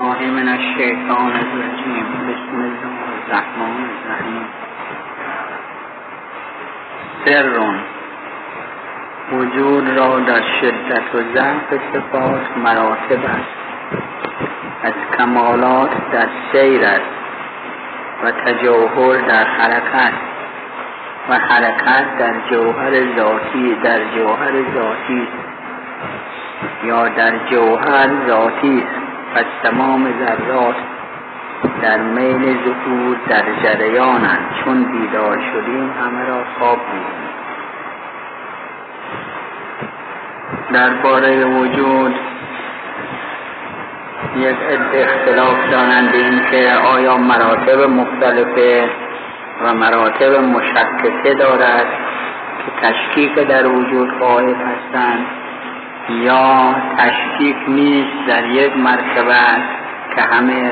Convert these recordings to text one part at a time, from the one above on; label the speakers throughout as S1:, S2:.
S1: الله من الشیطان الرجیم بسم الله الرحمن الرحیم. سر وجود را در شدت و ضعف صفات مراتب است. از کمالات در سیر است و تجوهر در حرکت و حرکت در جوهر ذاتی در جوهر ذاتی یا در جوهر ذاتی پس تمام ذرات در میل ظهور در جریانند. چون بیدار شدیم همه را خواب می‌بینیم درباره وجود یک اختلاف دانند این که آیا مراتب مختلفه و مراتب مشککه دارد که تشکیک در وجود قائل هستند. یا تشکیک نیست در یک مرتبه که همه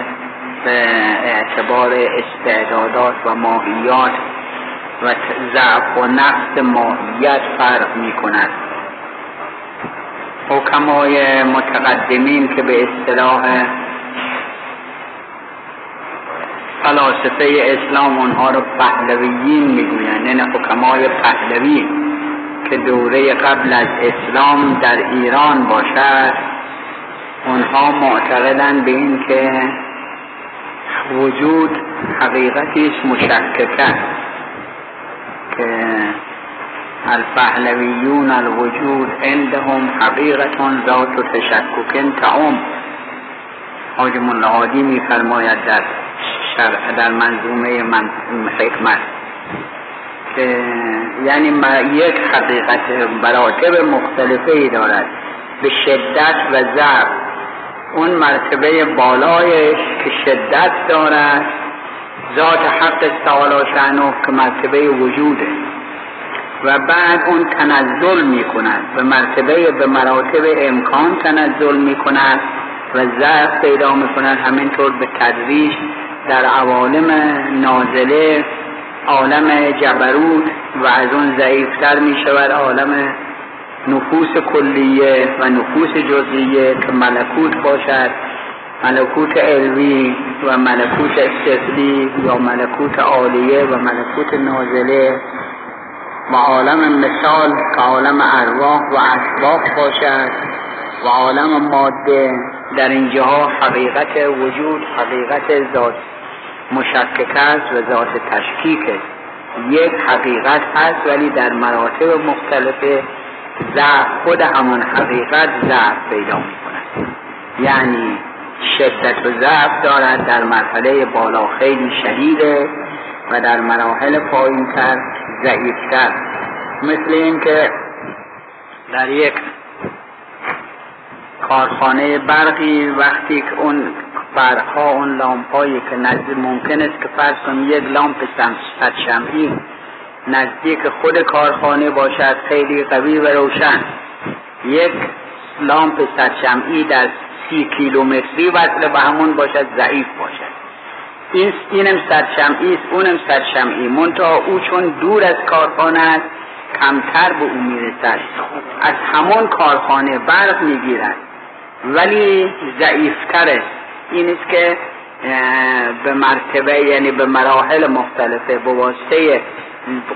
S1: به اعتبار استعدادات و ماهیات و ضعف و نقص ماهیت فرق می کند حکمای متقدمین که به اصطلاح فلاسفه اسلام اونها رو پهلویین می‌گویند یعنی حکمای پهلوی. که دوره قبل از اسلام در ایران باشد اونها معتقدند به این که وجود حقیقتی است مشککه. که الفهلویون الوجود عندهم حقیقت ذات تشکک تعم حاج ملعادی میفرماید در در منظومه من حکمت. یعنی یک حقیقت براتب مختلفه ای دارد. به شدت و ضعف. اون مرتبه بالایش که شدت دارد ذات حق تعالی شعنه که مرتبه وجوده. و بعد اون تنزل می کند به مرتبه به مراتب امکان تنزل می کند و ضعف پیدا می کند همینطور به تدریج در عوالم نازله عالم جبروت و از اون ضعیفتر می شود عالم نفوس کلیه و نفوس جزئیه که ملکوت باشد. ملکوت علوی و ملکوت استفلی یا ملکوت عالیه و ملکوت نازله. و عالم مثال که عالم ارواح و اسباب باشد. و عالم ماده. در اینجاها حقیقت وجود حقیقت ذات. مشکک است و ذات تشکیک. یک حقیقت هست ولی در مراتب مختلف ضعف خود همان حقیقت ضعف پیدا می کند یعنی شدت و ضعف دارد در مرحله بالا خیلی شدیده و در مراحل پایینتر ضعیفتر. مثل اینکه در یک کارخانه برقی وقتی که اون برقها اون لامپایی که نزدیک ممکن است که فرض کنیم یک لامپ شمعی نزدیک خود کارخانه باشد خیلی قوی و روشن. یک لامپ صد شمعی در سی کیلومتری وصل به همون باشد ضعیف باشد. این اینم صد شمعی است اونم صد شمعی منتها او چون دور از کارخانه است کمتر به او می‌رسد. از همان کارخانه برق می‌گیرد. ولی ضعیفتر است. این است که به مرتبه یعنی به مراحل مختلفه به واسطه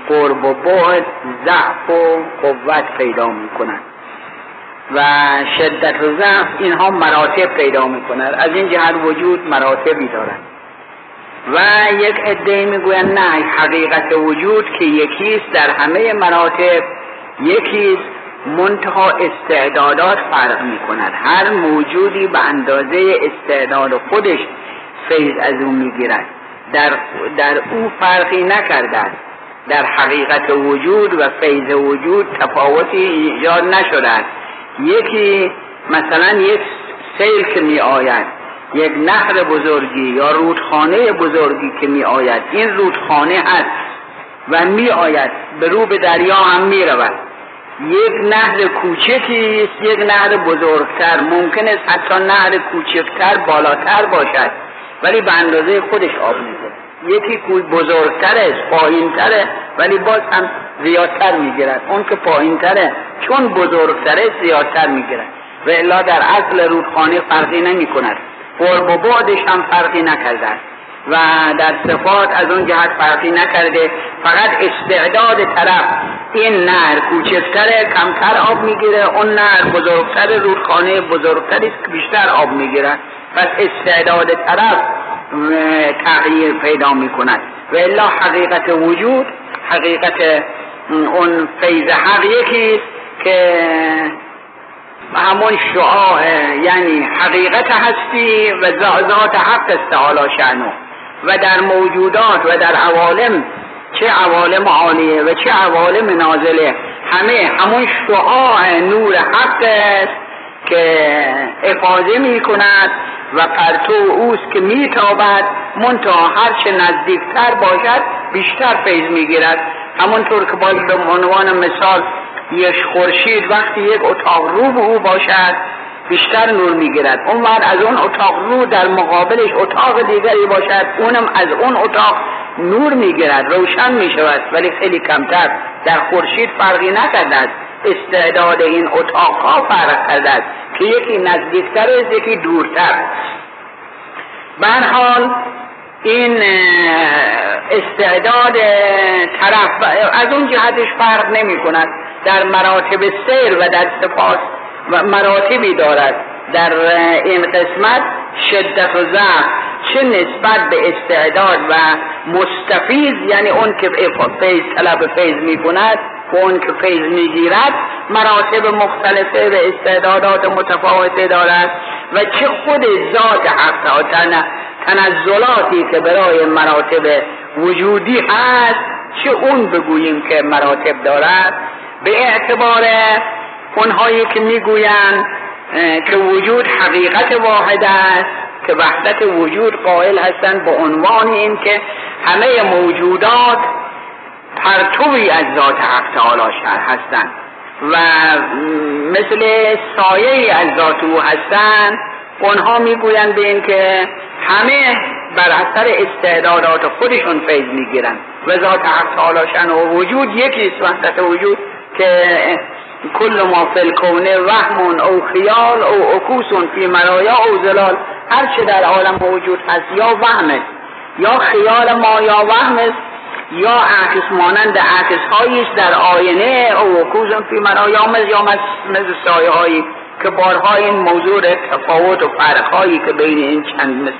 S1: قرب و بعد ضعف و قوت پیدا می کند و شدت و ضعف اینها مراتب پیدا می کند از این جهت وجود مراتبی دارد و یک عده می‌گویند نه حقیقت وجود که یکیست در همه مراتب یکیست منتها استعدادات فرق می کند هر موجودی به اندازه استعداد خودش فیض از او می‌گیرد. در, در او فرقی نکرده در حقیقت وجود و فیض وجود تفاوتی ایجاد نشده است یکی مثلا یک سیل که می آید یک نهر بزرگی یا رودخانه بزرگی که می آید این رودخانه هست و می آید به رو به دریا هم می رود یک نهر کوچکی است یک نهر بزرگتر. ممکن است حتی نهر کوچکتر بالاتر باشد ولی به اندازه خودش آب میده یکی کوی بزرگتر است پایینتره ولی باز هم زیادتر می‌گیرد. اون که پایینتره چون بزرگتره زیادتر می‌گیرد. و الا در اصل رودخانه فرقی نمی کند و بعدش هم فرقی نکرده و در صفات از اون جهت فرقی نکرده. فقط استعداد طرف این نهر کوچکتره کمتر آب می‌گیره. اون نهر بزرگتر رودخانه بزرگتری که بیشتر آب می‌گیره. پس استعداد طرف تغییر پیدا می‌کند. و الا حقیقت وجود حقیقت اون فیض حق یکی که همون شعاع یعنی حقیقت هستی و ذات حق است تعالی و در موجودات و در عوالم چه عوالم عالیه و چه عوالم نازله. همه همون شعاع نور حق است که افاظه می کند و پرتو اوست که میتابد منتها هرچه نزدیکتر باشد بیشتر فیض می‌گیرد. همونطور که باز به عنوان مثال یک خورشید وقتی یک اتاق رو به او باشد بیشتر نور می‌گیرد. اون وقت از اون اتاق رو در مقابلش اتاق دیگری باشد. اونم از اون اتاق نور می‌گیرد. روشن می‌شود. ولی خیلی کمتر. در خورشید فرقی نکرده است. استعداد این اتاق ها فرق کرده است که یکی نزدیکتر است یکی دورتر. به حال این استعداد طرف از اون جهتش فرق نمی کند در مراتب سیر و در سپاس مراتبی دارد. در این قسمت شدت و ضعف چه نسبت به استعداد و مستفیز یعنی اون که فیض طلب فیض می کند و اون که فیض می گیرد مراتب مختلفه و استعدادات متفاوته دارد. و چه خود ذات حق تنزلاتی که برای مراتب وجودی هست چه اون بگوییم که مراتب دارد. به اعتبار اونهایی که می‌گویند که وجود حقیقت واحد است که وحدت وجود قائل هستند به عنوان این که همه موجودات پرتوی از ذات حق تعالی هستند و مثل سایه از ذات او هستند. اونها می‌گویند به این که همه بر اثر استعدادات خودشون فیض می‌گیرن و ذات حق تعالی و وجود یکی وحدت وجود که کل ما فی الکون وهم او خیال او عکوس فی مرایا او زلال هر چه در عالم موجود هست یا وهم است یا خیال ما یا وهم است یا عکس مانند عکس هاییش در آینه او عکوس فی مرایا یا مثل سایه هایی که بارها این موضوع تفاوت و فرق هایی که بین این چند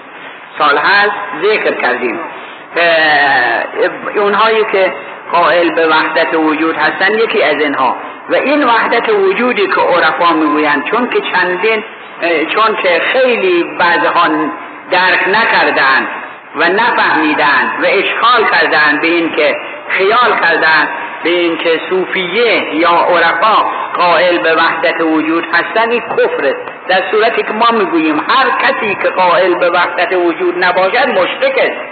S1: سال هست ذکر کردیم. اونهایی که قائل به وحدت وجود هستن یکی از اینها. و این وحدت وجودی که عرفا می‌گویند چون که چندین چون که خیلی بعضها درک نکردند و نفهمیدند و اشکال کردند به این که خیال کردند به این که صوفیه یا عرفا قائل به وحدت وجود هستن این کفره. در صورتی که ما می‌گوییم هر کسی که قائل به وحدت وجود نباشد مشرک است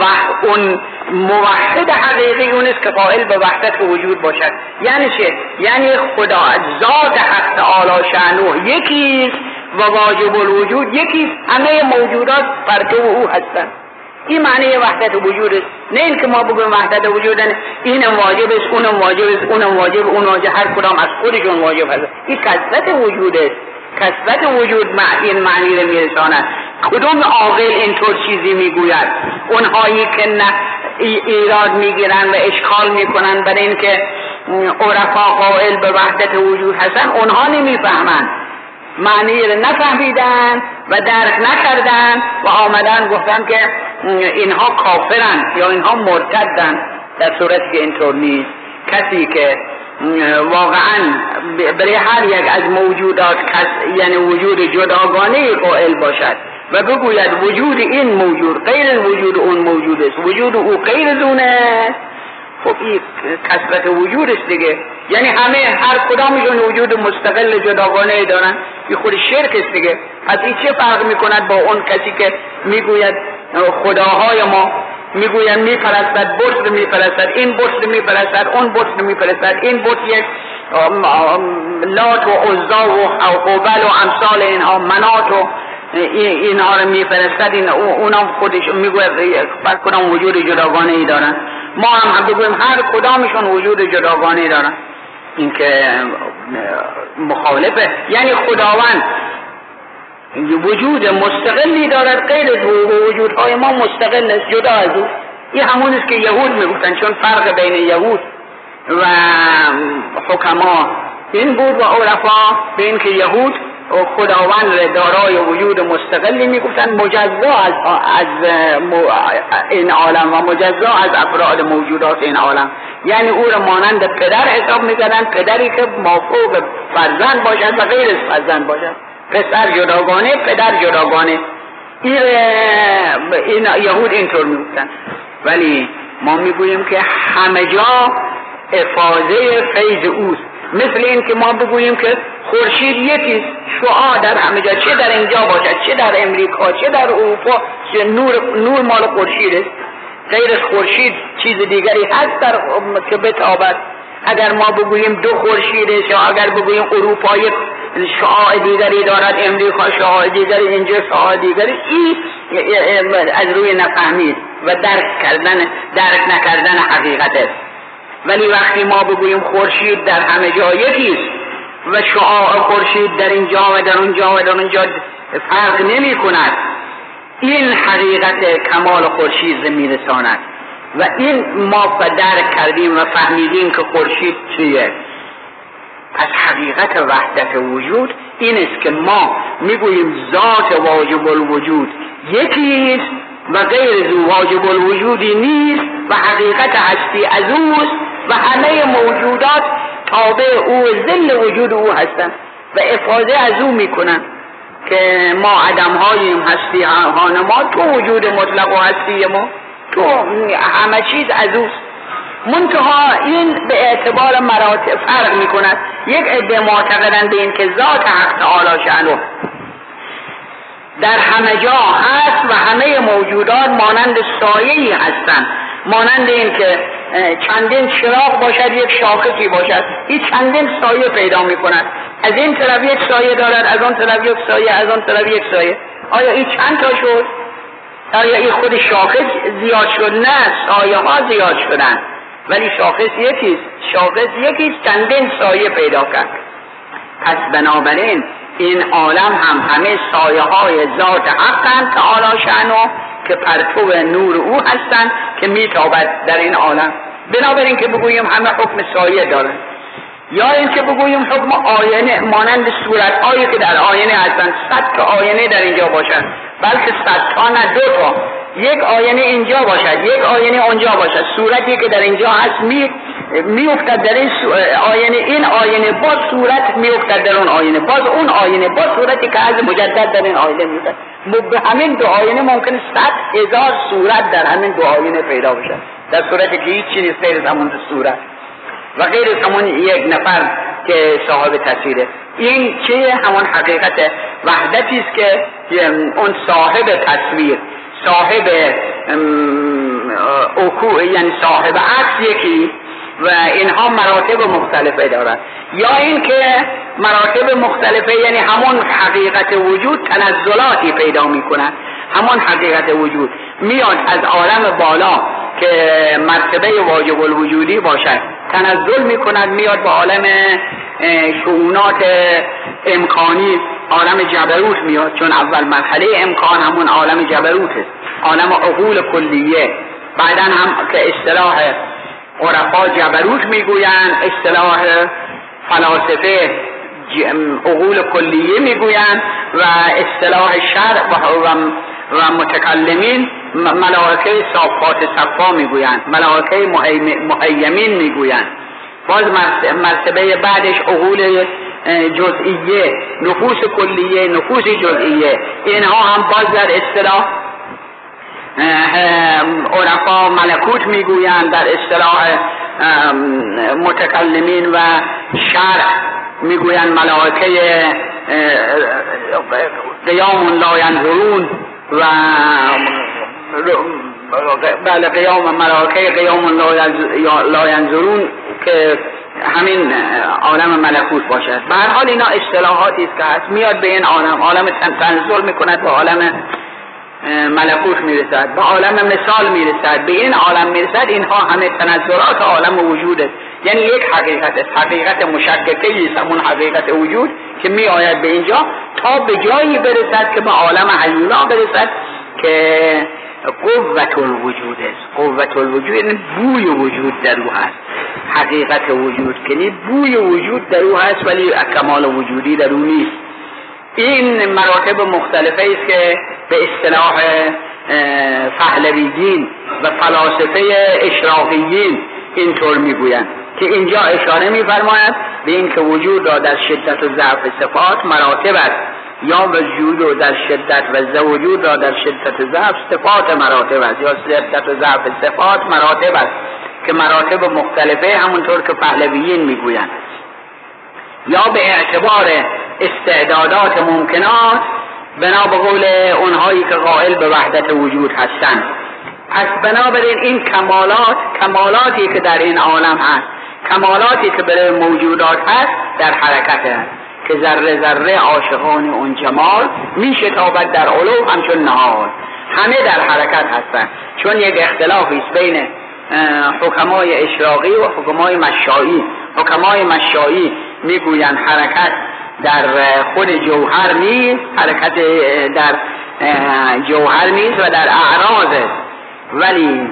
S1: و اون موحد حقیقی اون است که قائل به وحدت وجود باشد. یعنی چه؟ یعنی خدا ذات حق تعالی یکی و واجب الوجود یکی همه موجودات پرتو او هستند. این معنی وحدت وجود است. نه اینکه ما بگویم وحدت وجود اینم واجب است اونم واجب است اونم واجب اون واجب هر کدام از خودشون واجب هست. این کثرت وجود است. کثرت وجود این معنی رو میرساند. کدوم عاقل اینطور چیزی می‌گوید؟ اونهایی که نه ایراد می‌گیرن و اشکال می‌کنن برای اینکه عرفا قائل به وحدت وجود هستن اونها نمی‌فهمند معنی رو نفهمیدن و درک نکردن و آمدن گفتن که اینها کافرن یا اینها مرتدن. در صورت که اینطور نیست. کسی که واقعا برای هر یک از موجودات یعنی وجود جداگانه قائل باشد. و بگوید وجود این موجود غیر وجود اون موجود است. وجود او غیر دونه خب این کسرت وجود است دیگه. یعنی همه هر کدامشون وجود مستقل جداگانه دارن. این خود شرک است دیگه. پس این چه فرق می‌کند با اون کسی که می‌گوید خداهای ما؟ می‌گوید میپرستد برس میپرستد این برس میپرستد اون برس میپرستد این برس یک لات و عزا و قوبل و امثال اینها منات و اینها رو میفرستد این اونم خودش می‌گوید فرق کدام وجود جداگانه ای دارن؟ ما هم بگویم هر کدامشون وجود جداگانه دارن. این که مخالفه. یعنی خداوند وجود مستقلی دارد غیر از وجودهای ما مستقل است جدا از او. این همون است که یهود می‌گفتن چون فرق بین یهود و حکما این بود و عرفا بین که یهود و خداوند دارای وجود مستقلی می‌گفتن مجزا از, از این عالم و مجزا از افراد موجودات این عالم. یعنی او را مانند پدر حساب می‌کردن پدری که مافوق فرزند باشد و غیر از فرزند باشد. پسر جداگانه پدر جداگانه. این, این یهود اینطور می‌گفتن. ولی ما می‌گوییم که همه جا افاظه فیض اوست. مثل این که ما بگوییم که خورشید یکی شعا در همه جا. چه در اینجا باشد؟ چه در امریکا؟ چه در اروپا؟ چه نور, نور مال خورشید است. غیر خورشید چیز دیگری هست در که بتابد. اگر ما بگوییم دو خورشید است یا اگر بگوییم اروپا یک شعاع دیگری دارد امریکا شعاع دیگری اینجا شعاع دیگری این از روی نفهمید و درک کردن درک نکردن حقیقت است. ولی وقتی ما بگوییم خورشید در همه جا یکیست و شعاع خورشید در اینجا و در اونجا و در اونجا فرق نمی کند این حقیقت کمال خورشید میرساند و این ما درک کردیم و فهمیدیم که خورشید چیه. پس حقیقت وحدت وجود این است که ما می‌گوییم ذات واجب الوجود یکی و غیر از واجب الوجودی نیست و حقیقت هستی از اوست و همه موجودات تابع او ذل وجود او هستند و افاده از او می‌کنن که ما عدم هاییم هستی ها ما تو وجود مطلق و هستی ما تو همه چیز از اوست. منتها این به اعتبار مراتب فرق می کند یک عده معتقدن به این که ذات حق تعالی شأنه. در همه جا هست و همه موجودات مانند سایه هستند. مانند این که چندین چراغ باشد یک شاخصی باشد. این چندین سایه پیدا می کند از این طرف یک سایه دارد از آن طرف یک سایه از آن طرف یک سایه. آیا این چند تا شد؟ آیا این خود شاخص زیاد شد؟ نه سایه ها زیاد شدن. ولی شاخص یکیست شاخص یکیست چندین سایه پیدا کرد. پس بنابراین این عالم هم همه سایه های ذات حقن تعالی شعنو که پرتو نور او هستند که میتابد در این عالم. بنابراین که بگوییم همه حکم سایه دارن. یا اینکه بگوییم حکم آینه مانند صورت هایی که در آینه هستند. صد تا آینه در اینجا باشند. بلکه صد تا نه دو تا. یک آینه اینجا باشد یک آینه اونجا باشد. صورتی که در اینجا هست می میافتد در این آینه این آینه با صورت میافتد در اون آینه. باز اون آینه با صورتی که از مجدد در این آینه میافتد. به همین دو آینه ممکن صد هزار صورت در همین دو آینه پیدا باشد در صورتی که هیچ چیزی غیر همون صورت. و غیر همون یک نفر که صاحب تصویره این چه همون حقیقت وحدتی است که اون صاحب تصویر صاحب اوکو یعنی صاحب عکس یکی و اینها مراتب مختلفه دارد یا اینکه مراتب مختلفه یعنی همون حقیقت وجود تنزلاتی پیدا می‌کنن همون حقیقت وجود میاد از عالم بالا که مرتبه واجب الوجودی باشد. تنزل می‌کند میاد به عالم شعونات امکانی. عالم جبروت میاد چون اول مرحله امکان همون عالم جبروت است عالم عقول کلیه. بعدا هم که اصطلاح عرفا جبروت می‌گویند اصطلاح فلاسفه عقول کلیه می‌گویند و اصطلاح شرع و, و متکلمین ملائکه صافات صفا می‌گویند ملائکه محیمین می‌گویند. باز مرتبه بعدش عقول جزئیه نفوس کلیه نفوس جزئیه. اینها هم باز در اصطلاح عرفا ملکوت می‌گویند در اصطلاح متکلمین و شرع می‌گویند ملائکه قیام لا ینظرون و بله قیام ملائکه قیام لا ینظرون که همین عالم ملکوت باشد. به هر حال اینا اصطلاحاتی است که میاد به این عالم عالم تنزل می‌کند به عالم ملکوت می‌رسد به عالم مثال می‌رسد به این عالم می‌رسد اینها همه تنظرات عالم وجود است. یعنی یک حقیقت است حقیقت مشککه است همون حقیقت وجود که می آید به اینجا تا به جایی برسد که به عالم حیولا برسد که قوت الوجود است. قوت الوجود یعنی بوی وجود در او هست. حقیقت وجود کنی بوی وجود در او هست ولی کمال وجودی در او نیست. این مراتب مختلفه است که به اصطلاح پهلویین و فلاسفه اشراقیین اینطور می‌گویند که اینجا اشاره میفرماید به اینکه وجود را در شدت و ضعف صفات مراتب است. یا وجود و در شدت و وجود را در شدت و ضعف صفات مراتب است. یا شدت و ضعف صفات مراتب است که مراتب مختلفه همونطور که پهلویین می‌گویند. یا به اعتبار استعدادات ممکنات بنا به قول اونهایی که قائل به وحدت وجود هستند. پس بنابراین این کمالات کمالاتی که در این عالم هست کمالاتی که برای موجودات هست در حرکت هست که ذره ذره عاشقان اون جمال می شتابد در علو همچون نهاد. همه در حرکت هستند. چون یک اختلافی است بین حکمای اشراقی و حکمای مشایی. حکمای مشایی می‌گویند حرکت در خود جوهر نیست حرکت در جوهر نیست و در اعراض. ولی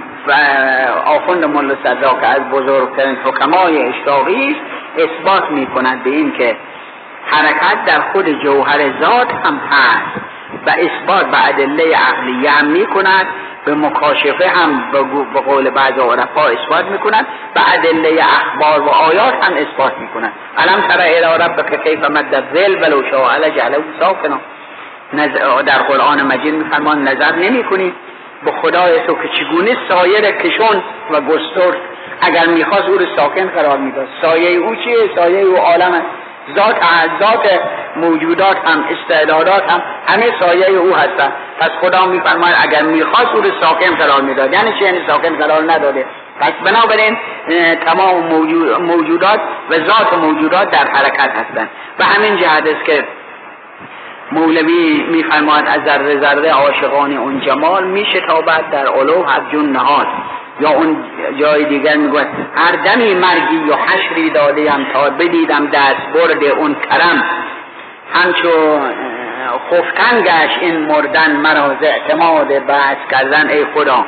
S1: آخوند مل صدرا که از بزرگترین حکمای اشراقی اثبات می کند به این که حرکت در خود جوهر ذات هم هست. و اثبات به ادله عقلیه هم می کند به مکاشفه هم به قول بعض عرفا اثبات می‌کنند و ادله اخبار و آیات هم اثبات می‌کنند علم تر الى ربک کیف مد ذل ولو شاء لجعله ساکنا. در قرآن مجید میفرمان نظر نمی کنید به خدای تو که چگونه سایر کشون و گستر اگر می‌خواست او رو ساکن قرار می‌داد. سایه او چیه؟ سایه او عالم ذات ذات موجودات هم استعدادات هم همه سایه او هستن. پس خدا میفرماید اگر می‌خواست او رو ساکن قرار می‌داد. یعنی چه یعنی ساکن قرار نداده. پس بنابراین تمام موجودات و ذات موجودات در حرکت هستند و همین جهت است که مولوی میفرماید از ذره ذره عاشقان اون جمال میشتابد در علو هر جون نهاد یا اون جای دیگر می‌گوید هر دمی مرگی و حشری دادیم تا بدیدم دست برد اون کرم. همچو خفتن گشت این مردن مرا اعتماد بحث کردن ای خدا.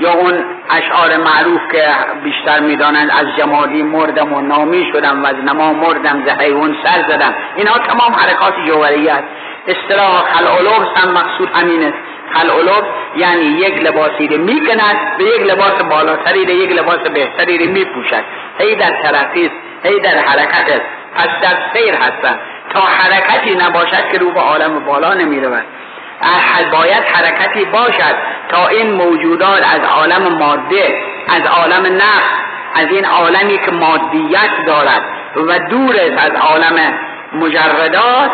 S1: یا اون اشعار معروف که بیشتر می‌دانند از جمادی مردم و نامی شدم و از نما مردم ز حیوان سر زدم. اینها تمام حرکات جوهری است. اصطلاح خلعلوب هم مقصود همین است. خلعلوب یعنی یک لباسی رو می‌کند به یک لباس بالاتری رو یک لباس بهتری رو میپوشد. هی در ترقی هی در حرکت است. پس در سیر هستند تا حرکتی نباشد که رو به عالم بالا نمی‌رود. باید حرکتی باشد تا این موجودات از عالم ماده از عالم نفس از این عالمی که مادیت دارد و دور از عالم مجردات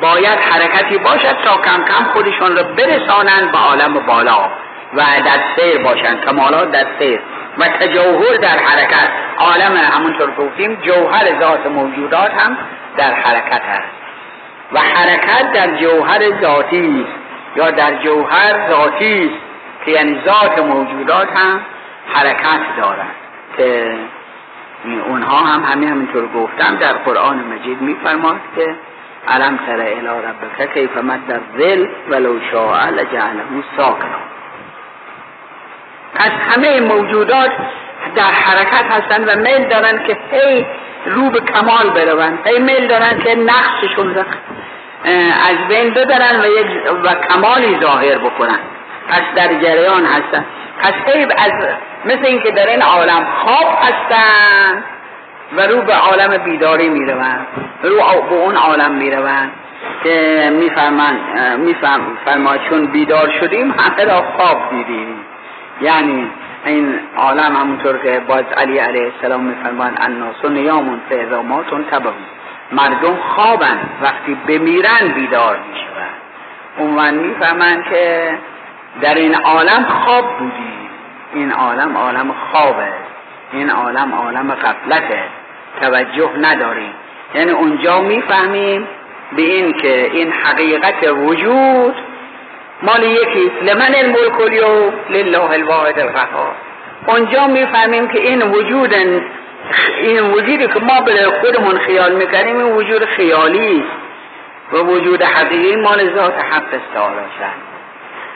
S1: باید حرکتی باشد تا کم کم خودشون را برسانند به عالم بالا و در سیر باشند. کمالات در سیر و تجوهر در حرکت. عالم همونطور گفتیم جوهر ذات موجودات هم در حرکت هست و حرکت در جوهر ذاتی یا در جوهر ذاتی که یعنی ذات موجودات هم حرکت دارد که اونها هم همین همینطور گفتم در قرآن مجید میفرماد که علم تر الى ربک کیف مد ذل ولو شاء لجعله ساکنا. پس همه موجودات در حرکت هستند و میل دارن که هی رو به کمال بروند هی میل دارن که نقصشون را از بین ببرن و, یک و کمالی ظاهر بکنن پس در جریان هستن پس هی از مثل اینکه در این عالم خواب هستن و رو به عالم بیداری می‌روند. رو به اون عالم می‌روند که میفرمان میفرما چون بیدار شدیم همه را خواب دیدیم. یعنی این عالم همونطور که باز علی علیه السلام میفرمان الناس و نیامون فعظاماتون تبهم مردم خوابن وقتی بمیرن بیدار میشون اون می‌فهمن که در این عالم خواب بودی این عالم عالم خوابه. این عالم عالم غفلته. توجه نداریم. یعنی اونجا می‌فهمیم به این که این حقیقت وجود مال یکی لمن الملک اليوم؟ لله الواحد القهار. اونجا می‌فهمیم که این وجود این وجودی که ما به خودمون خیال می‌کنیم این وجود خیالی و وجود حقیقی مال ذات حق شد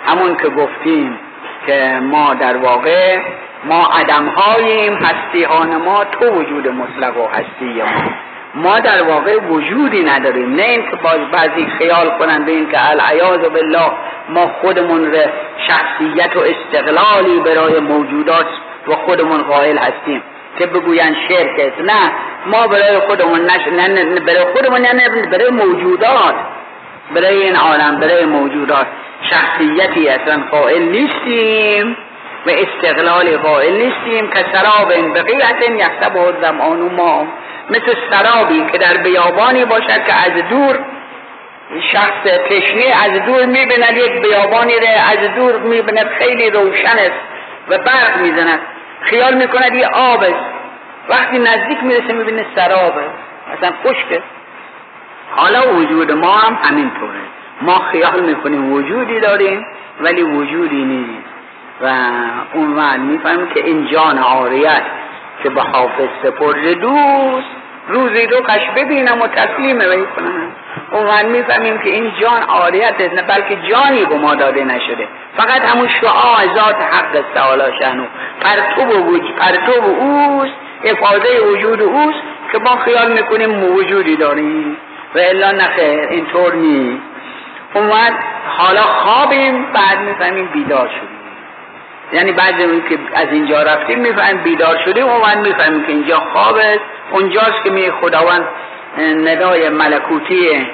S1: همون که گفتیم که ما در واقع ما عدم هاییم هستی ما تو وجود مطلق و هستی ما. ما در واقع وجودی نداریم. نه اینکه باز بعضی خیال کنن به اینکه العیاذ بالله ما خودمون ره شخصیت و استقلالی برای موجودات و خودمون قائل هستیم. که بگوین شرک نه ما برای خودمون نش... نه برای خودمون نه برای موجودات. برای این عالم برای موجودات. شخصیتی اصلا قائل نیستیم. و استقلال قائل نیستیم که سراب بقیت یحسبه و ما. مثل سرابی که در بیابانی باشد که از دور شخص تشنه از دور می‌بیند یک بیابانی را از دور می‌بیند خیلی روشن است و برق می‌زند. خیال می‌کند یه آب است. وقتی نزدیک می‌رسه می‌بینه سرابه اصلا خشکه حالا وجود ما هم همینطوره. ما خیال می‌کنیم وجودی داریم ولی وجودی نیست. و اون وقت می‌فهمیم که این جان عاریت که به حافظ سپرده دوست روزی رو کش ببینم و تسلیم وی کنم. اون وقت می‌فهمیم که این جان عاریت نه بلکه جانی به ما داده نشده. فقط همون شعاع ذات حق تعالی شنو پرتو و وجود پرتو اوست افاده وجود اوست که ما خیال می‌کنیم وجودی داریم. و الا نخیر اینطور اون وقت حالا خوابیم بعد می‌فهمیم بیدار شدیم. یعنی بعد که از اینجا رفتیم می‌فهمیم بیدار شدیم اون وقت می‌فهمیم که اینجا خواب است. اونجاست که می خداوند ندای ملکوتی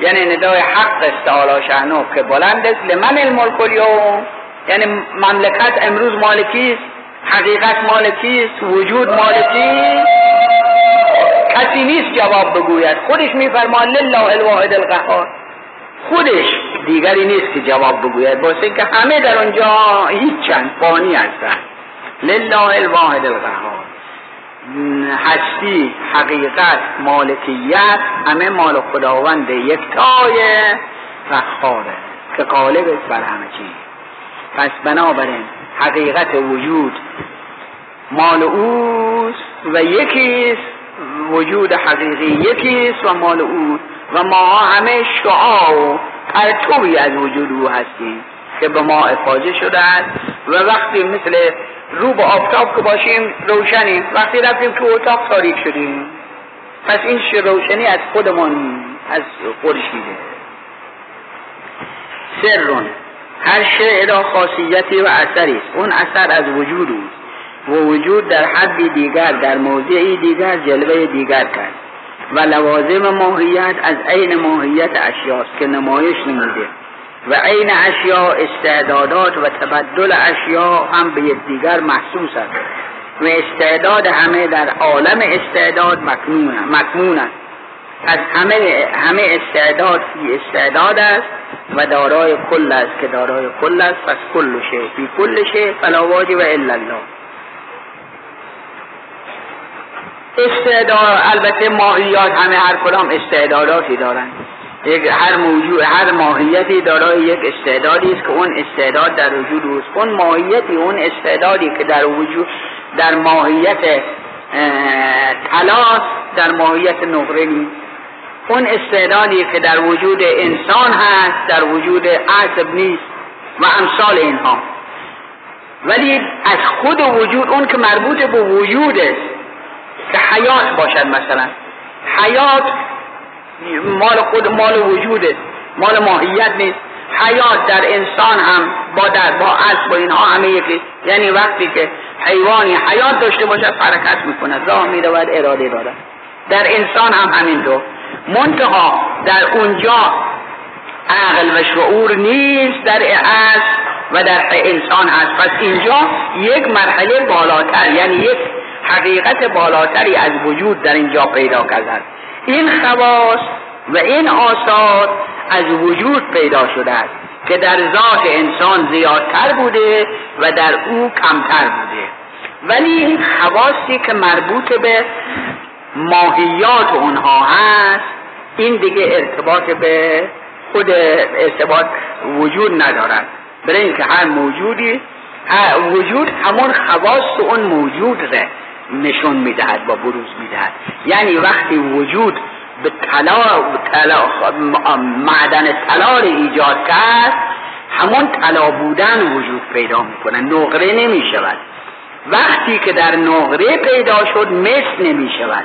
S1: یعنی ندای حق است شهنو که بلند است. لمن الملک الیوم یعنی مملکت امروز مالکی است حقیقت مالکی است وجود مالکی کسی نیست جواب بگوید. خودش میفرما لله الواحد القهار. خودش دیگری نیست که جواب بگوید. باسه که همه در اونجا هیچ چند فانی هستن. لله الواحد القهار. هستی حقیقت مالکیت همه مال خداوند یکتای رخاره که قالب است بر همه چیز. پس بنابراین حقیقت وجود مال اوست و یکیست وجود حقیقی یکیست و مال او و ما همه شعا و پرتوی از وجود او هستیم که به ما افاظه شده است و وقتی مثل رو به آفتاب که باشیم روشنیم. وقتی رفتیم تو اتاق تاریک شدیم. پس این روشنی از خودمان از خورشیده سرون. هر شعر را خاصیتی و اثری است. اون اثر از وجود اوست. و وجود در حدی دیگر در موضعی دیگر جلوه دیگر کرد. و لوازم ماهیت از عین ماهیت اشیاست که نمایش نموده و عین اشیا استعدادات و تبدل اشیا هم به یکدیگر محسوس است. و استعداد همه در عالم استعداد مکمون است. از همه همه استعداد فی استعداد است و دارای کل است که دارای کل است. پس کل شی فی کل شی فلا واجب الا الله. استعداد البته ماهیات همه هر کدام استعداداتی دارند یک هر موجود هر ماهیتی دارای یک استعدادی است که اون استعداد در وجود اوست. اون ماهیتی اون استعدادی که در وجود در ماهیت تلاس در ماهیت نقره اون استعدادی که در وجود انسان هست در وجود عصب نیست و امثال اینها. ولی از خود وجود اون که مربوط به وجود است که حیات باشد مثلا. حیات مال خود مال وجود است مال ماهیت نیست. حیات در انسان هم با در با اسب با اینها همه یکی یعنی وقتی که حیوانی حیات داشته باشد حرکت می‌کنه راه می‌رود اراده دارد. در انسان هم همینطور. منتها در اونجا عقل و شعور نیست در اسب و در انسان هست. پس اینجا یک مرحله بالاتر یعنی یک حقیقت بالاتری از وجود در اینجا پیدا کرد این خواص و این آثار از وجود پیدا شده است که در ذات انسان زیادتر بوده و در او کمتر بوده. ولی این خواصی که مربوط به ماهیات اونها هست این دیگه ارتباط به خود ارتباط وجود ندارد. برای اینکه هر موجودی وجود همون خواص اون موجود ره نشون می‌دهد و بروز می‌دهد. یعنی وقتی وجود به طلا معدن طلا رو ایجاد کرد همون طلا بودن وجود پیدا می‌کنه نقره نمی شود وقتی که در نقره پیدا شد مثل نمی شود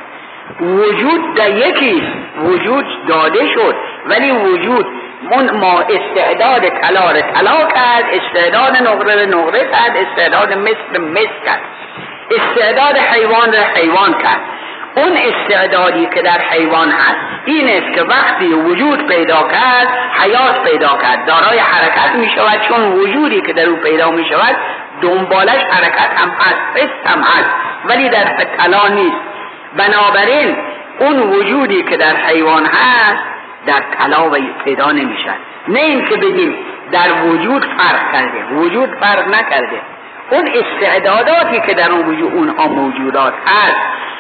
S1: وجود در یکی وجود داده شد ولی وجود من ما استعداد طلا طلا کرد استعداد نقره نقره کرد استعداد مثل مثل کرد. استعداد حیوان رو حیوان کرد. اون استعدادی که در حیوان هست این است که وقتی وجود پیدا کرد حیات پیدا کرد. دارای حرکت می شود چون وجودی که در او پیدا می شود دنبالش حرکت هم هست حس هم هست ولی در طلا نیست. بنابراین اون وجودی که در حیوان هست در طلا پیدا نمی‌شد نه اینکه بگیم در وجود فرق کرده وجود فرق نکرده. اون استعداداتی که در اون وجود اونها موجودات هست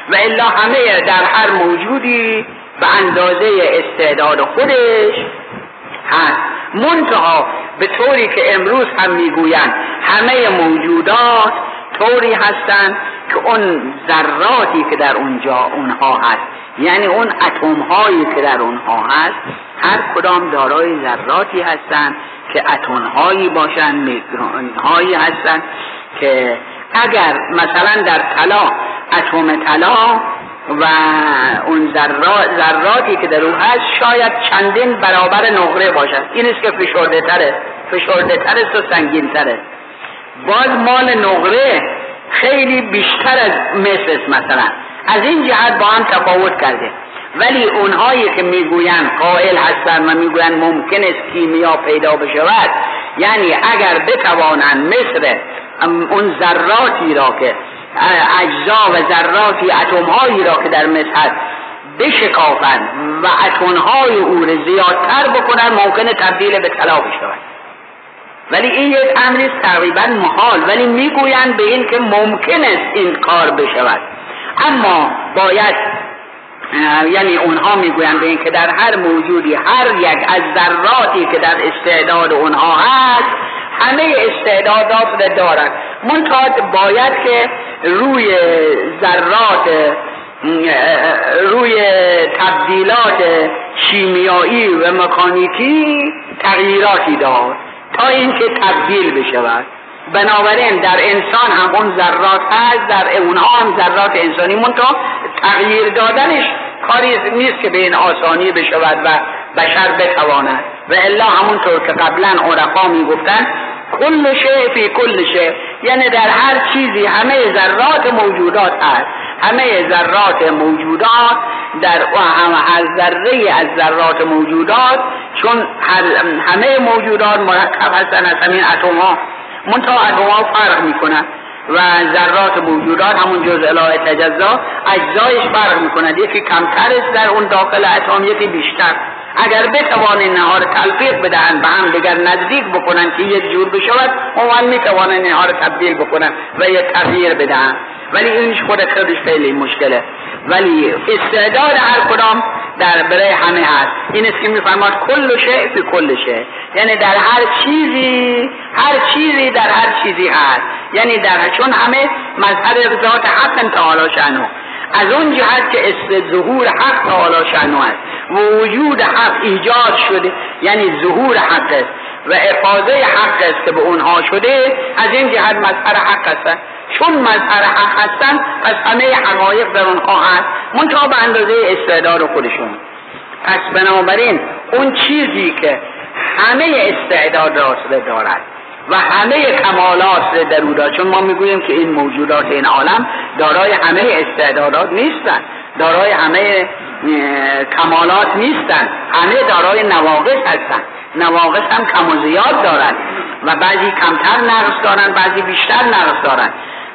S1: و الا همه در هر موجودی به اندازه استعداد خودش هست. منتها به طوری که امروز هم می‌گویند همه موجودات طوری هستند که اون ذراتی که در اونجا اونها هست یعنی اون اتم هایی که در اونها هست هر کدام دارای ذراتی هستند که اتم هایی باشند هایی هستند که اگر مثلا در طلا اتم طلا و اون ذراتی که در او هست شاید چندین برابر نقره باشد. این است که فشرده تره فشرده تره و سنگین تره باز مال نقره خیلی بیشتر از مثل مثلا. از این جهت با هم تفاوت کرده. ولی اونهایی که می‌گویند قائل هستند و می‌گویند ممکن است کیمیا پیدا بشود یعنی اگر بتوانند مثل اون ذراتی را که اجزا و ذراتی اتمهایی را که در مثل هست بشکافند و اتمهای او را زیادتر بکنند ممکنه تبدیل به طلا بشود. ولی این یک امری تقریبا محال ولی می‌گویند به این که ممکن است این کار بشود. اما باید یعنی اونها می‌گویند به این که در هر موجودی هر یک از ذراتی که در استعداد اونها هست همه استعدادات رو دارند منتها باید که روی ذرات روی تبدیلات شیمیایی و مکانیکی تغییراتی داد تا اینکه تبدیل بشود. بنابراین در انسان هم اون ذرات هست در اونها هم ذرات انسانی منتها تغییر دادنش کاری نیست که به این آسانی بشود و بشر بتواند. و الا همونطور که قبلا عرفا می‌گفتن کل شیء فی کل شیء. یعنی در هر چیزی همه ذرات موجودات هست. همه ذرات موجودات در هر ذره از ذرات موجودات چون همه موجودات مرکب هستن از همین اتم ها منتها اتم ها فرق می‌کنن و ذرات موجودات همون جزء تجزا اجزایش فرق می‌کنند یکی کمتر است در اون داخل اتم یکی بیشتر. اگر بتوان اینها رو تلفیق بدهند به هم دیگر نزدیک بکنن که یک جور بشود اون می‌توانند اینها رو تبدیل بکنن و یک تغییر بدهند ولی اینش خود خودش خیلی مشکله. ولی استعداد هر کدام در برای همه هست. این است که میفرماد کل شیء فی کل شیء. یعنی در هر چیزی هر چیزی در هر چیزی هست. یعنی در چون همه مظهر ذات حق تعالی شنو از اون جهت که است ظهور حق تعالی شنو است. و وجود حق ایجاد شده یعنی ظهور حق است. و افاظه حق است که به اونها شده از این جهت مظهر حق است. چون مظهر حق هستن پس همه حقایق در اونها هست. منتها به اندازه استعداد خودشون. پس بنابراین اون چیزی که همه استعداد را دارد و همه کمالات در او چون ما می‌گوییم که این موجودات این عالم دارای همه استعدادات نیستن. دارای همه کمالات نیستن. همه دارای نواقص هستن. نواقص هم کم و زیاد دارن. و بعضی کمتر نقص دارن بعضی بیشتر نقص دارن.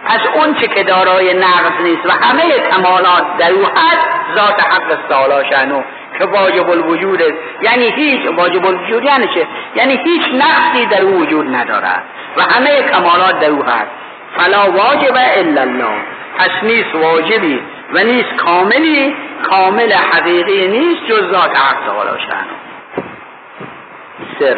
S1: پس اون چه که دارای نقص نیست و همه کمالات در او هست ذات حق تعالی شنو که واجب الوجود است. یعنی هیچ واجب الوجود یعنی چه؟ یعنی هیچ نقصی در او وجود ندارد. و همه کمالات در او هست. فلا واجب الا الله. پس نیست واجبی. و نیست کاملی کامل حقیقی نیست جز ذات حق تعالی سر.